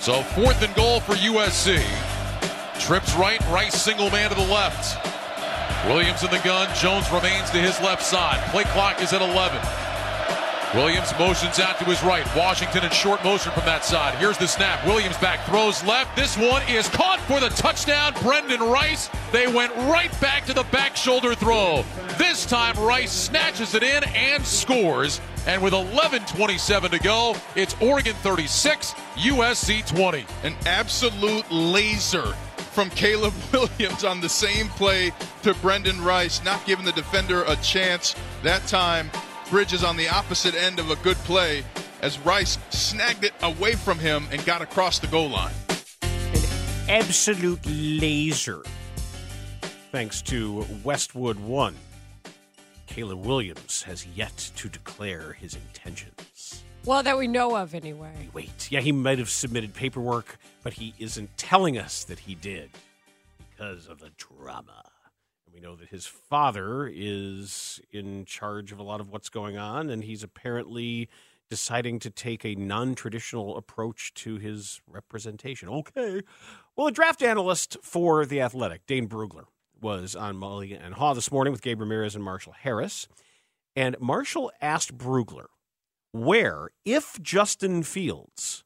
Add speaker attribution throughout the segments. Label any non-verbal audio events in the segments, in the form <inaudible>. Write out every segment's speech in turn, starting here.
Speaker 1: So fourth and goal for USC. Trips right, Rice single man to the left. Williams in the gun. Jones remains to his left side. Play clock is at 11. Williams motions out to his right. Washington in short motion from that side. Here's the snap. Williams back, throws left. This one is caught for the touchdown. Brendan Rice. They went right back to the back shoulder throw. This time Rice snatches it in and scores. And with 11:27 to go, it's Oregon 36, USC 20.
Speaker 2: An absolute laser from Caleb <laughs> Williams on the same play to Brendan Rice, not giving the defender a chance. That time, Bridges on the opposite end of a good play as Rice snagged it away from him and got across the goal line.
Speaker 3: An absolute laser. Thanks to Westwood 1. Caleb Williams has yet to declare his intentions.
Speaker 4: Well, that we know of anyway.
Speaker 3: Wait, yeah, he might have submitted paperwork, but he isn't telling us that he did because of the drama. Know that his father is in charge of a lot of what's going on, and he's apparently deciding to take a non traditional approach to his representation. Okay. Well, a draft analyst for The Athletic, Dane Brugler, was on Mully and Haugh this morning with Gabe Ramirez and Marshall Harris. And Marshall asked Brugler where, if Justin Fields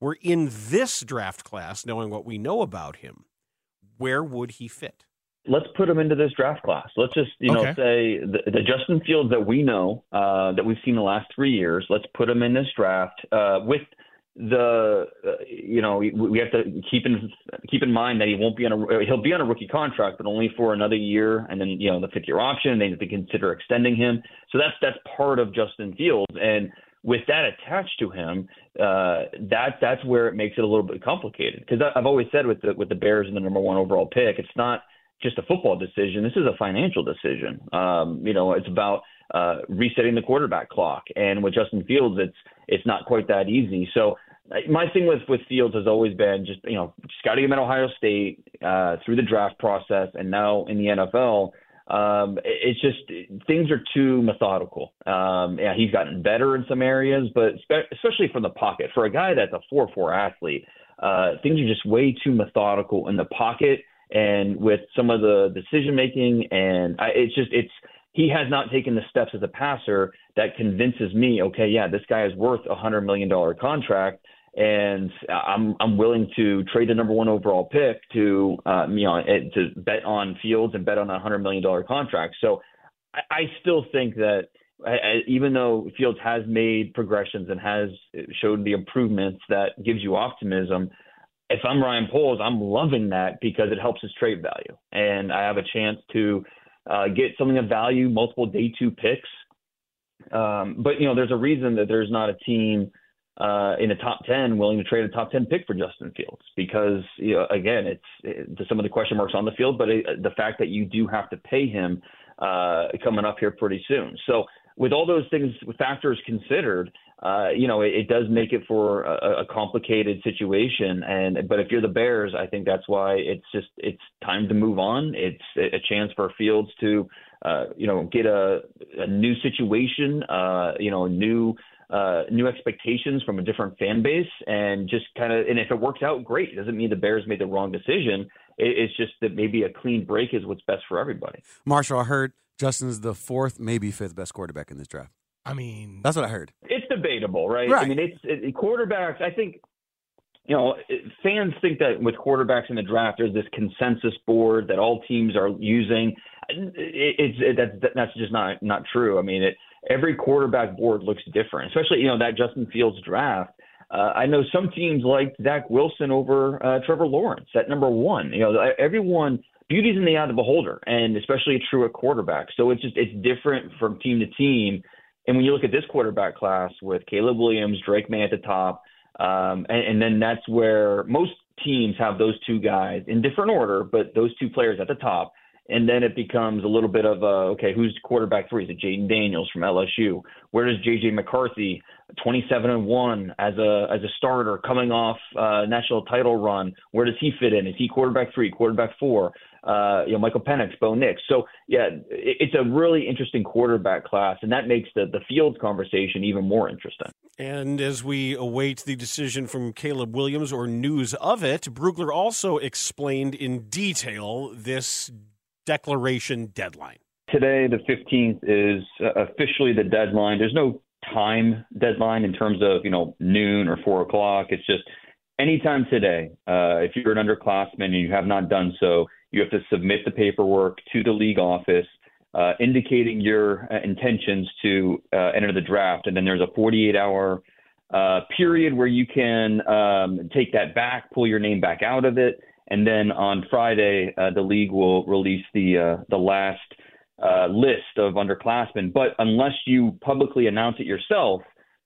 Speaker 3: were in this draft class, knowing what we know about him, where would he fit?
Speaker 5: Let's put him into this draft class. Let's just, you know, say the, the Justin Fields that we know, uh, that we've seen the last three years. Let's put him in this draft uh, with the uh, you know we have to keep in keep in mind that he won't be on a he'll be on a rookie contract but only for another year and then you know the fifth year option they to consider extending him so that's that's part of Justin Fields and with that attached to him uh that that's where it makes it a little bit complicated because I've always said with the with the Bears and the number one overall pick it's not just a football decision this is a financial decision um you know it's about uh, resetting the quarterback clock. And with Justin Fields, it's it's not quite that easy. So uh, my thing with with Fields has always been just you know scouting him at Ohio State uh, through the draft process, and now in the NFL. Um, it's just things are too methodical. Um, yeah, he's gotten better in some areas, but spe- especially from the pocket for a guy that's a four-four athlete, uh, things are just way too methodical in the pocket and with some of the decision making. And I, it's just it's he has not taken the steps as a passer that convinces me, okay, yeah, this guy is worth a hundred million dollar contract, and I'm I'm willing to trade the number one overall pick to uh, you know eh, to bet on Fields and bet on a hundred million dollar contract. So I, I still think that I, even though Fields has made progressions and has showed the improvements that gives you optimism. If I'm Ryan Poles, I'm loving that because it helps his trade value, and I have a chance to uh, get something of value, multiple day two picks. Um, but you know, there's a reason that there's not a team uh, in the top ten willing to trade a top ten pick for Justin Fields because you know, again, it's it, some of the question marks on the field, but it, the fact that you do have to pay him uh, coming up here pretty soon. So with all those things factors considered, uh, you know, it, it, does make it for a, a, complicated situation. And but if you're the Bears, I think that's why it's just it's time to move on. It's a chance for Fields to, uh, you know, get a, a new situation, uh, you know, new. Uh, new expectations from a different fan base, and just kind of, and if it works out, great. It doesn't mean the Bears made the wrong decision. It, it's just that maybe a clean break is what's best for everybody.
Speaker 6: Marshall, I heard Justin's the fourth, maybe fifth best quarterback in this draft.
Speaker 7: I mean,
Speaker 6: that's what I heard.
Speaker 5: It's debatable, right?
Speaker 6: right.
Speaker 5: I mean, it's it, quarterbacks. I think you know fans think that with quarterbacks in the draft, there's this consensus board that all teams are using. It, it's it, that's that's just not not true. I mean, it, every quarterback board looks different, especially you know that Justin Fields draft. Uh, I know some teams like Zach Wilson over uh, Trevor Lawrence at number one. You know, everyone beauty's in the eye of the beholder, and especially true at quarterback. So it's just it's different from team to team. And when you look at this quarterback class with Caleb Williams, Drake Maye at the top, um, and, and then that's where most teams have those two guys in different order, but those two players at the top. And then it becomes a little bit of a okay, who's quarterback three? Is it Jayden Daniels from LSU? Where does JJ McCarthy, 27 and one as a as a starter coming off uh, national title run? Where does he fit in? Is he quarterback three, quarterback four? Uh, you know, Michael Penix, Bo Nix. So yeah, it's a really interesting quarterback class, and that makes the the Fields conversation even more interesting.
Speaker 3: And as we await the decision from Caleb Williams or news of it, Brugler also explained in detail this declaration deadline.
Speaker 5: Today, the 15th, is officially the deadline. There's no time deadline in terms of, you know, noon or four o'clock. It's just anytime today. Uh, if you're an underclassman and you have not done so, you have to submit the paperwork to the league office uh, indicating your uh, intentions to uh, enter the draft. And then there's a 48 hour uh, period where you can um, take that back, pull your name back out of it. And then on Friday, uh, the league will release the uh, the last list of underclassmen. But unless you publicly announce it yourself,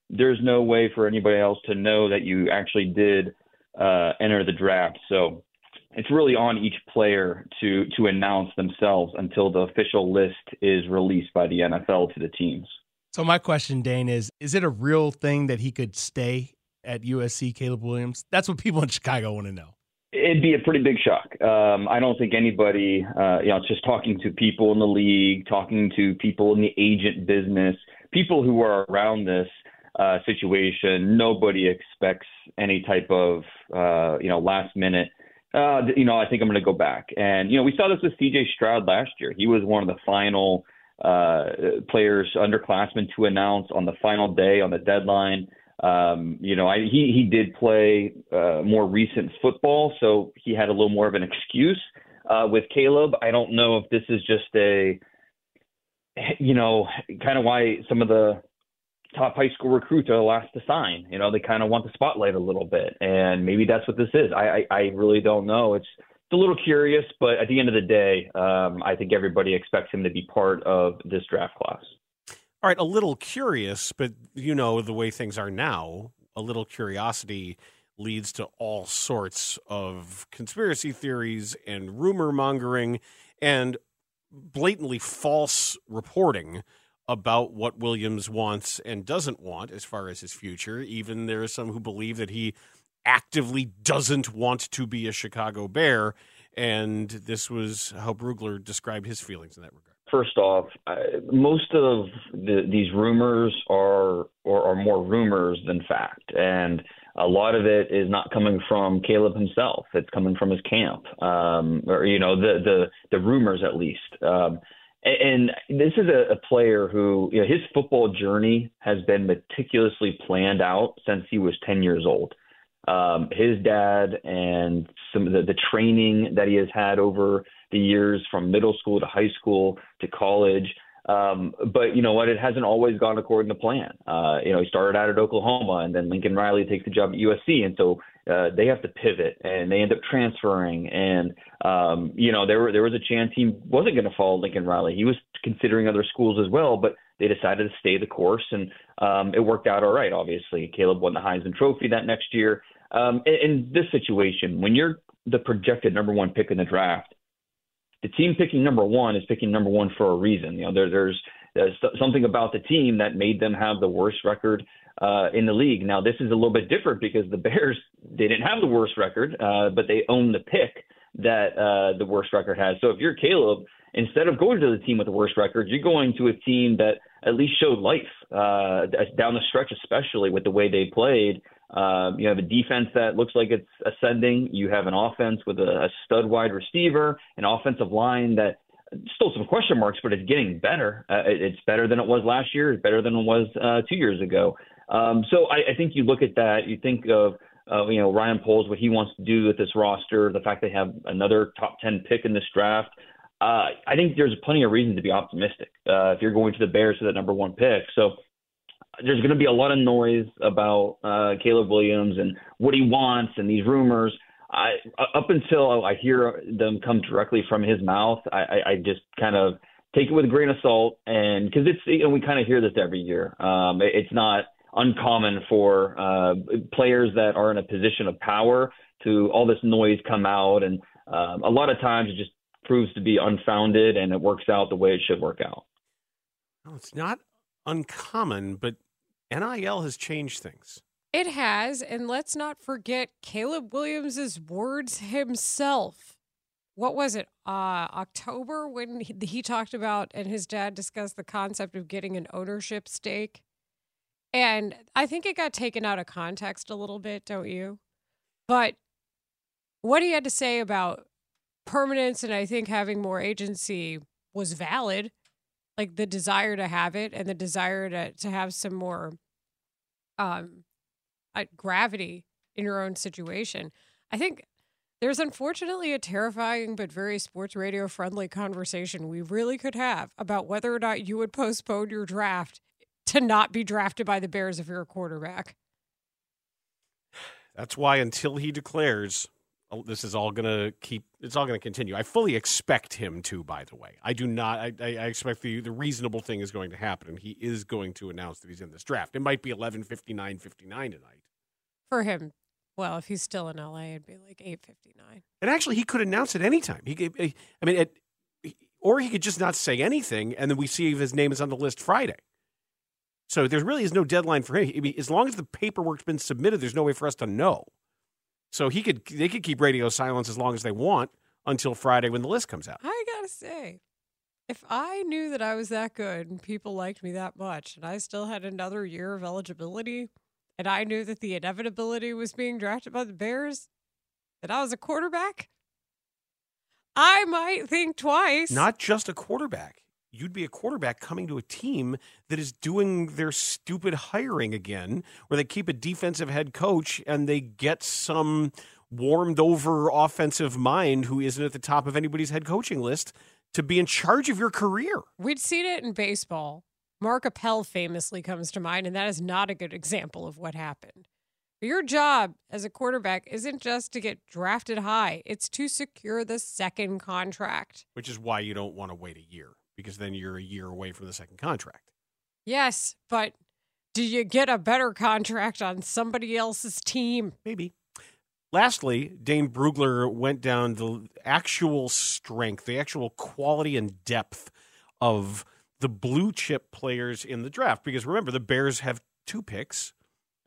Speaker 5: there's no way for anybody else to know that you actually did enter the draft. So it's really on each player to to announce themselves until the official list is released by the NFL to the teams.
Speaker 7: So my question, Dane, is: Is it a real thing that he could stay at USC, Caleb Williams? That's what people in Chicago want to know.
Speaker 5: It'd be a pretty big shock. Um, I don't think anybody, uh, you know, just talking to people in the league, talking to people in the agent business, people who are around this uh, situation, nobody expects any type of, uh, you know, last minute uh, you know, I think I'm going to go back. And, you know, we saw this with CJ Stroud last year. He was one of the final uh, players, underclassmen, to announce on the final day on the deadline. Um, you know, I, he he did play uh, more recent football, so he had a little more of an excuse. Uh, with Caleb, I don't know if this is just a, you know, kind of why some of the top high school recruits are the last to sign. You know, they kind of want the spotlight a little bit, and maybe that's what this is. I, I, I really don't know. It's it's a little curious, but at the end of the day, um, I think everybody expects him to be part of this draft class.
Speaker 3: All right, a little curious, but you know the way things are now, a little curiosity leads to all sorts of conspiracy theories and rumor mongering and blatantly false reporting about what Williams wants and doesn't want as far as his future. Even there are some who believe that he actively doesn't want to be a Chicago Bear. And this was how Brugler described his feelings in that regard.
Speaker 5: First off, most of the, these rumors are or are more rumors than fact, and a lot of it is not coming from Caleb himself. It's coming from his camp, um, or you know the the the rumors at least. Um, and this is a, a player who, you know, his football journey has been meticulously planned out since he was 10 years old. Um, his dad and some of the, the training that he has had over the years from middle school to high school to college. Um, but you know what? It hasn't always gone according to plan. Uh, you know, he started out at Oklahoma, and then Lincoln Riley takes the job at USC, and so uh, they have to pivot, and they end up transferring. And um, you know, there were, there was a chance he wasn't going to follow Lincoln Riley. He was considering other schools as well, but they decided to stay the course, and um, it worked out all right. Obviously, Caleb won the Heisman Trophy that next year. Um, in, in this situation, when you're the projected number one pick in the draft, the team picking number one is picking number one for a reason. You know, there, there's, there's something about the team that made them have the worst record uh, in the league. Now, this is a little bit different because the Bears they didn't have the worst record, uh, but they own the pick that uh, the worst record has. So if you're Caleb, instead of going to the team with the worst record, you're going to a team that at least showed life uh, down the stretch, especially with the way they played. Uh, you have a defense that looks like it's ascending. You have an offense with a, a stud wide receiver, an offensive line that still some question marks, but it's getting better. Uh, it's better than it was last year. It's better than it was uh, two years ago. Um, so I, I think you look at that. You think of uh, you know Ryan Poles, what he wants to do with this roster, the fact they have another top ten pick in this draft. Uh, I think there's plenty of reason to be optimistic uh, if you're going to the Bears for that number one pick. So there's going to be a lot of noise about uh, Caleb Williams and what he wants and these rumors. I, up until I hear them come directly from his mouth, I, I, I just kind of take it with a grain of salt. And because it's, you know, we kind of hear this every year. Um, it, it's not uncommon for uh, players that are in a position of power to all this noise come out. And um, a lot of times it just proves to be unfounded and it works out the way it should work out.
Speaker 3: It's not uncommon, but NIL has changed things.
Speaker 4: It has, and let's not forget Caleb Williams's words himself. What was it? Uh, October when he, he talked about and his dad discussed the concept of getting an ownership stake And I think it got taken out of context a little bit, don't you? But what he had to say about permanence and I think having more agency was valid. Like the desire to have it and the desire to, to have some more um uh, gravity in your own situation. I think there's unfortunately a terrifying but very sports radio friendly conversation we really could have about whether or not you would postpone your draft to not be drafted by the Bears if you're a quarterback.
Speaker 3: That's why until he declares Oh, this is all going to keep it's all going to continue. I fully expect him to by the way. I do not I, I expect the the reasonable thing is going to happen and he is going to announce that he's in this draft. It might be 11:59:59 tonight.
Speaker 4: For him, well, if he's still in LA, it'd be like 8:59.
Speaker 3: And actually he could announce it anytime. He eh, I mean it, or he could just not say anything and then we see if his name is on the list Friday. So there really is no deadline for him. I mean, as long as the paperwork's been submitted, there's no way for us to know. So he could they could keep radio silence as long as they want until Friday when the list comes out.
Speaker 4: I gotta say, if I knew that I was that good and people liked me that much, and I still had another year of eligibility, and I knew that the inevitability was being drafted by the Bears, that I was a quarterback, I might think twice.
Speaker 3: Not just a quarterback you'd be a quarterback coming to a team that is doing their stupid hiring again, where they keep a defensive head coach and they get some warmed over offensive mind who isn't at the top of anybody's head coaching list to be in charge of your career.
Speaker 4: We'd seen it in baseball. Mark Appel famously comes to mind, and that is not a good example of what happened. Your job as a quarterback isn't just to get drafted high, it's to secure the second contract.
Speaker 3: Which is why you don't want to wait a year because then you're a year away from the second contract.
Speaker 4: Yes, but do you get a better contract on somebody else's team?
Speaker 3: Maybe. Lastly, Dane Brugler went down the actual strength, the actual quality and depth of the blue chip players in the draft. Because remember, the Bears have two picks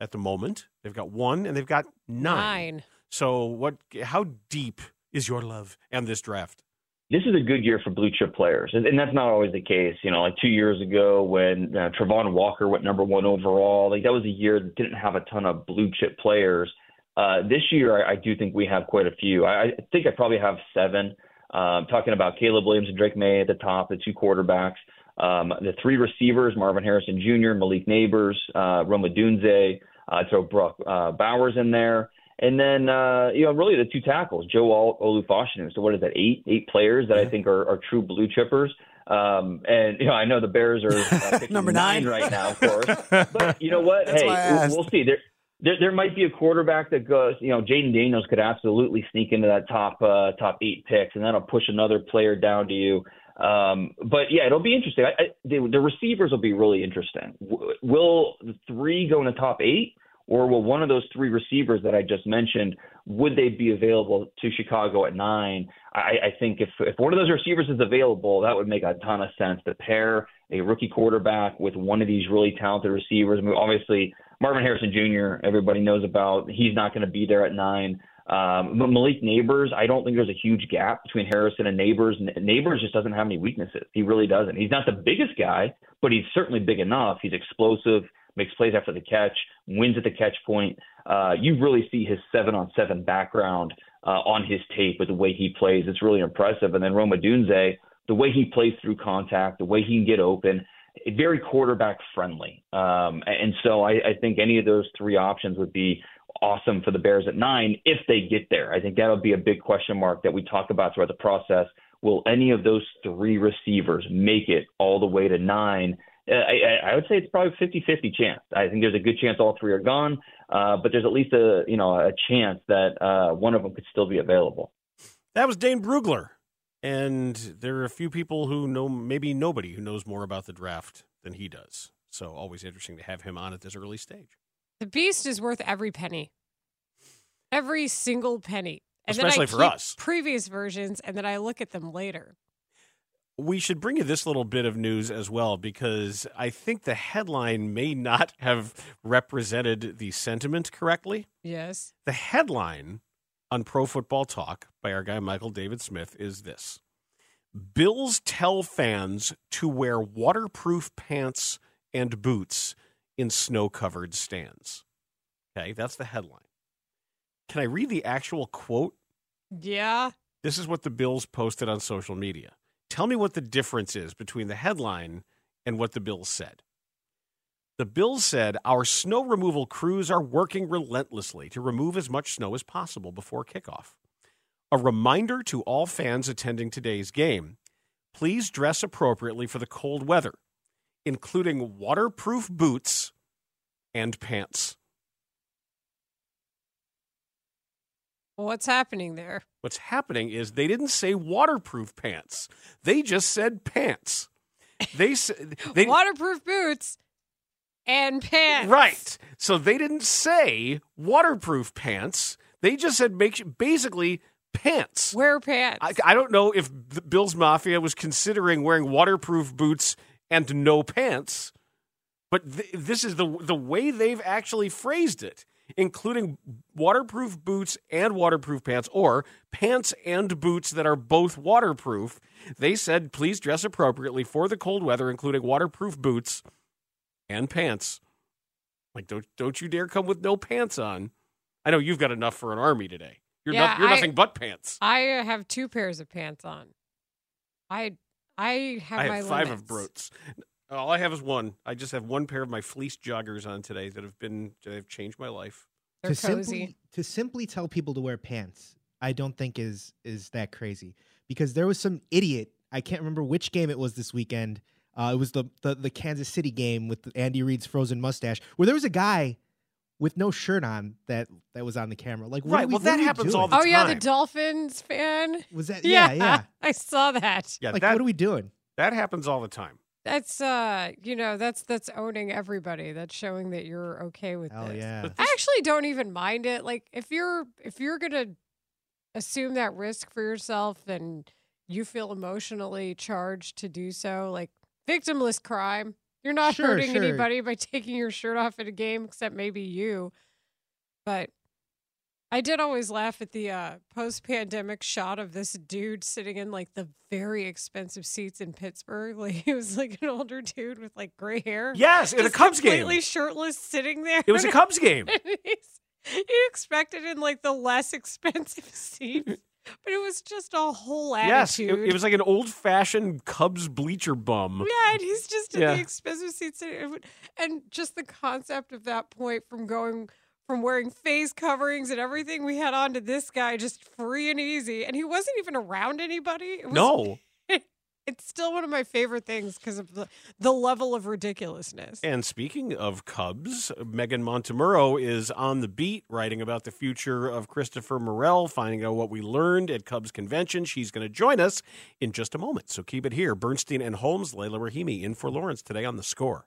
Speaker 3: at the moment. They've got one and they've got nine. nine. So what how deep is your love and this draft?
Speaker 5: This is a good year for blue chip players, and, and that's not always the case. You know, like two years ago when uh, Travon Walker went number one overall, like that was a year that didn't have a ton of blue chip players. Uh, this year, I, I do think we have quite a few. I, I think I probably have seven. Um, talking about Caleb Williams and Drake Maye at the top, the two quarterbacks, um, the three receivers, Marvin Harrison Jr., Malik Nabers, uh, Rome Odunze. Uh, throw Brock uh, Bowers in there. And then, uh, you know, really the two tackles, Joe Alt, Olu Fashanu. So what is that, eight eight players that I think are, are true blue chippers. Um, and, you know, I know the Bears are uh, <laughs>
Speaker 6: number nine.
Speaker 5: nine right now, of course. <laughs> but you know what? hey, we'll see. There, there, there might be a quarterback that goes, you know, Jayden Daniels could absolutely sneak into that top uh, top eight picks, and that'll push another player down to you. Um, but yeah, it'll be interesting. I, I, the, the receivers will be really interesting. W- will the three go in the top eight? Or will one of those three receivers that I just mentioned, would they be available to Chicago at nine? I, I think if, if one of those receivers is available, that would make a ton of sense to pair a rookie quarterback with one of these really talented receivers. I mean, obviously, Marvin Harrison Jr., everybody knows about. He's not going to be there at nine. Um, but Malik Nabers, I don't think there's a huge gap between Harrison and Nabers. Nabers just doesn't have any weaknesses. He really doesn't. He's not the biggest guy, but he's certainly big enough. He's explosive makes plays after the catch, wins at the catch point. Uh, you really see his seven on seven background uh, on his tape with the way he plays. It's really impressive. And then Roma Odunze, the way he plays through contact, the way he can get open, very quarterback friendly. Um, and so I, I think any of those three options would be awesome for the Bears at nine if they get there. I think that'll be a big question mark that we talk about throughout the process. Will any of those three receivers make it all the way to nine? I, I would say it's probably 50-50 chance. I think there's a good chance all three are gone, uh, but there's at least a you know a chance that uh, one of them could still be available.
Speaker 3: That was Dane Brugler, and there are a few people who know maybe nobody who knows more about the draft than he does. So always interesting to have him on at this early stage.
Speaker 4: The beast is worth every penny, every single penny.
Speaker 3: And Especially for us.
Speaker 4: Previous versions, and then I look at them later
Speaker 3: we should bring you this little bit of news as well because I think the headline may not <laughs> have represented the sentiment correctly.
Speaker 4: Yes.
Speaker 3: The headline on Pro Football Talk by our guy Michael David Smith is this Bills tell fans to wear waterproof pants and boots in snow covered stands. Okay, that's the headline. Can I read the actual quote?
Speaker 4: Yeah.
Speaker 3: This is what the Bills posted on social media. Tell me what the difference is between the headline and what the bill said. The bill said, Our snow removal crews are working relentlessly to remove as much snow as possible before kickoff. A reminder to all fans attending today's game please dress appropriately for the cold weather, including waterproof boots and pants.
Speaker 4: What's happening there?
Speaker 3: What's happening is they didn't say waterproof pants. They just said pants. They said <laughs> they
Speaker 4: waterproof boots and pants.
Speaker 3: Right. So they didn't say waterproof pants. They just said make basically pants.
Speaker 4: Wear pants.
Speaker 3: I, I don't know if the Bills Mafia was considering wearing waterproof boots and no pants, but th- this is the the way they've actually phrased it including waterproof boots and waterproof pants, or pants and boots that are both waterproof. They said, please dress appropriately for the cold weather, including waterproof boots and pants. Like, don't don't you dare come with no pants on. I know you've got enough for an army today. You're,
Speaker 4: Yeah,
Speaker 3: no, you're
Speaker 4: I-
Speaker 3: nothing but pants.
Speaker 4: I have two pairs of pants on. I I have
Speaker 3: I
Speaker 4: my
Speaker 3: have five
Speaker 4: limits.
Speaker 3: of broats. All I have is one. I just have one pair of my fleece joggers on today that have been that have changed my life.
Speaker 4: They're
Speaker 8: to
Speaker 4: cozy.
Speaker 8: simply to simply tell people to wear pants, I don't think is is that crazy. Because there was some idiot, I can't remember which game it was this weekend. Uh, it was the, the the Kansas City game with Andy Reid's frozen mustache, where there was a guy with no shirt on that that was on the camera. Like, what
Speaker 3: Right,
Speaker 8: are we-
Speaker 3: well,
Speaker 8: what
Speaker 3: that happens
Speaker 8: doing?
Speaker 3: all the
Speaker 4: oh yeah, the. Dolphins fan.
Speaker 8: Was that <laughs> yeah yeah? <laughs>
Speaker 4: I saw that.
Speaker 3: Yeah,
Speaker 8: like,
Speaker 3: that
Speaker 8: what are we doing?
Speaker 3: that happens all the time.
Speaker 4: That's uh, you know, that's that's owning everybody. That's showing that you're okay with
Speaker 8: Hell
Speaker 4: this.
Speaker 8: yeah!
Speaker 3: But
Speaker 4: I actually don't even mind it. Like if you're if you're gonna assume that risk for yourself and you feel emotionally charged to do so, like victimless crime. You're not
Speaker 8: Sure,
Speaker 4: hurting
Speaker 8: sure.
Speaker 4: anybody by taking your shirt off at a game, except maybe you. But I did always laugh at the uh, post-pandemic shot of this dude sitting in like the very expensive seats in Pittsburgh. <laughs> Like he was like an older dude with like gray hair.
Speaker 3: Yes, in a Cubs game.
Speaker 4: completely shirtless, sitting there.
Speaker 3: It was a <laughs> Cubs game.
Speaker 4: You expected in like the less <laughs> expensive seats, but it was just a whole attitude.
Speaker 3: Yes, it, it was like an old fashioned Cubs bleacher bum.
Speaker 4: Yeah, and he's just in
Speaker 3: Yeah.
Speaker 4: the expensive seats, and, it would- and just the concept of that point from going from wearing face coverings and everything we had on to this guy just free and easy, and he wasn't even around anybody. It was,
Speaker 3: No. <laughs>
Speaker 4: it's still one of my favorite things because of the the level of ridiculousness.
Speaker 3: And speaking of Cubs, Meghan Montemurro is on the beat writing about the future of Christopher Morel, finding out what we learned at Cubs convention. She's going to join us in just a moment. So keep it here. Bernstein and Holmes, Leila Rahimi in for Laurence today on the score.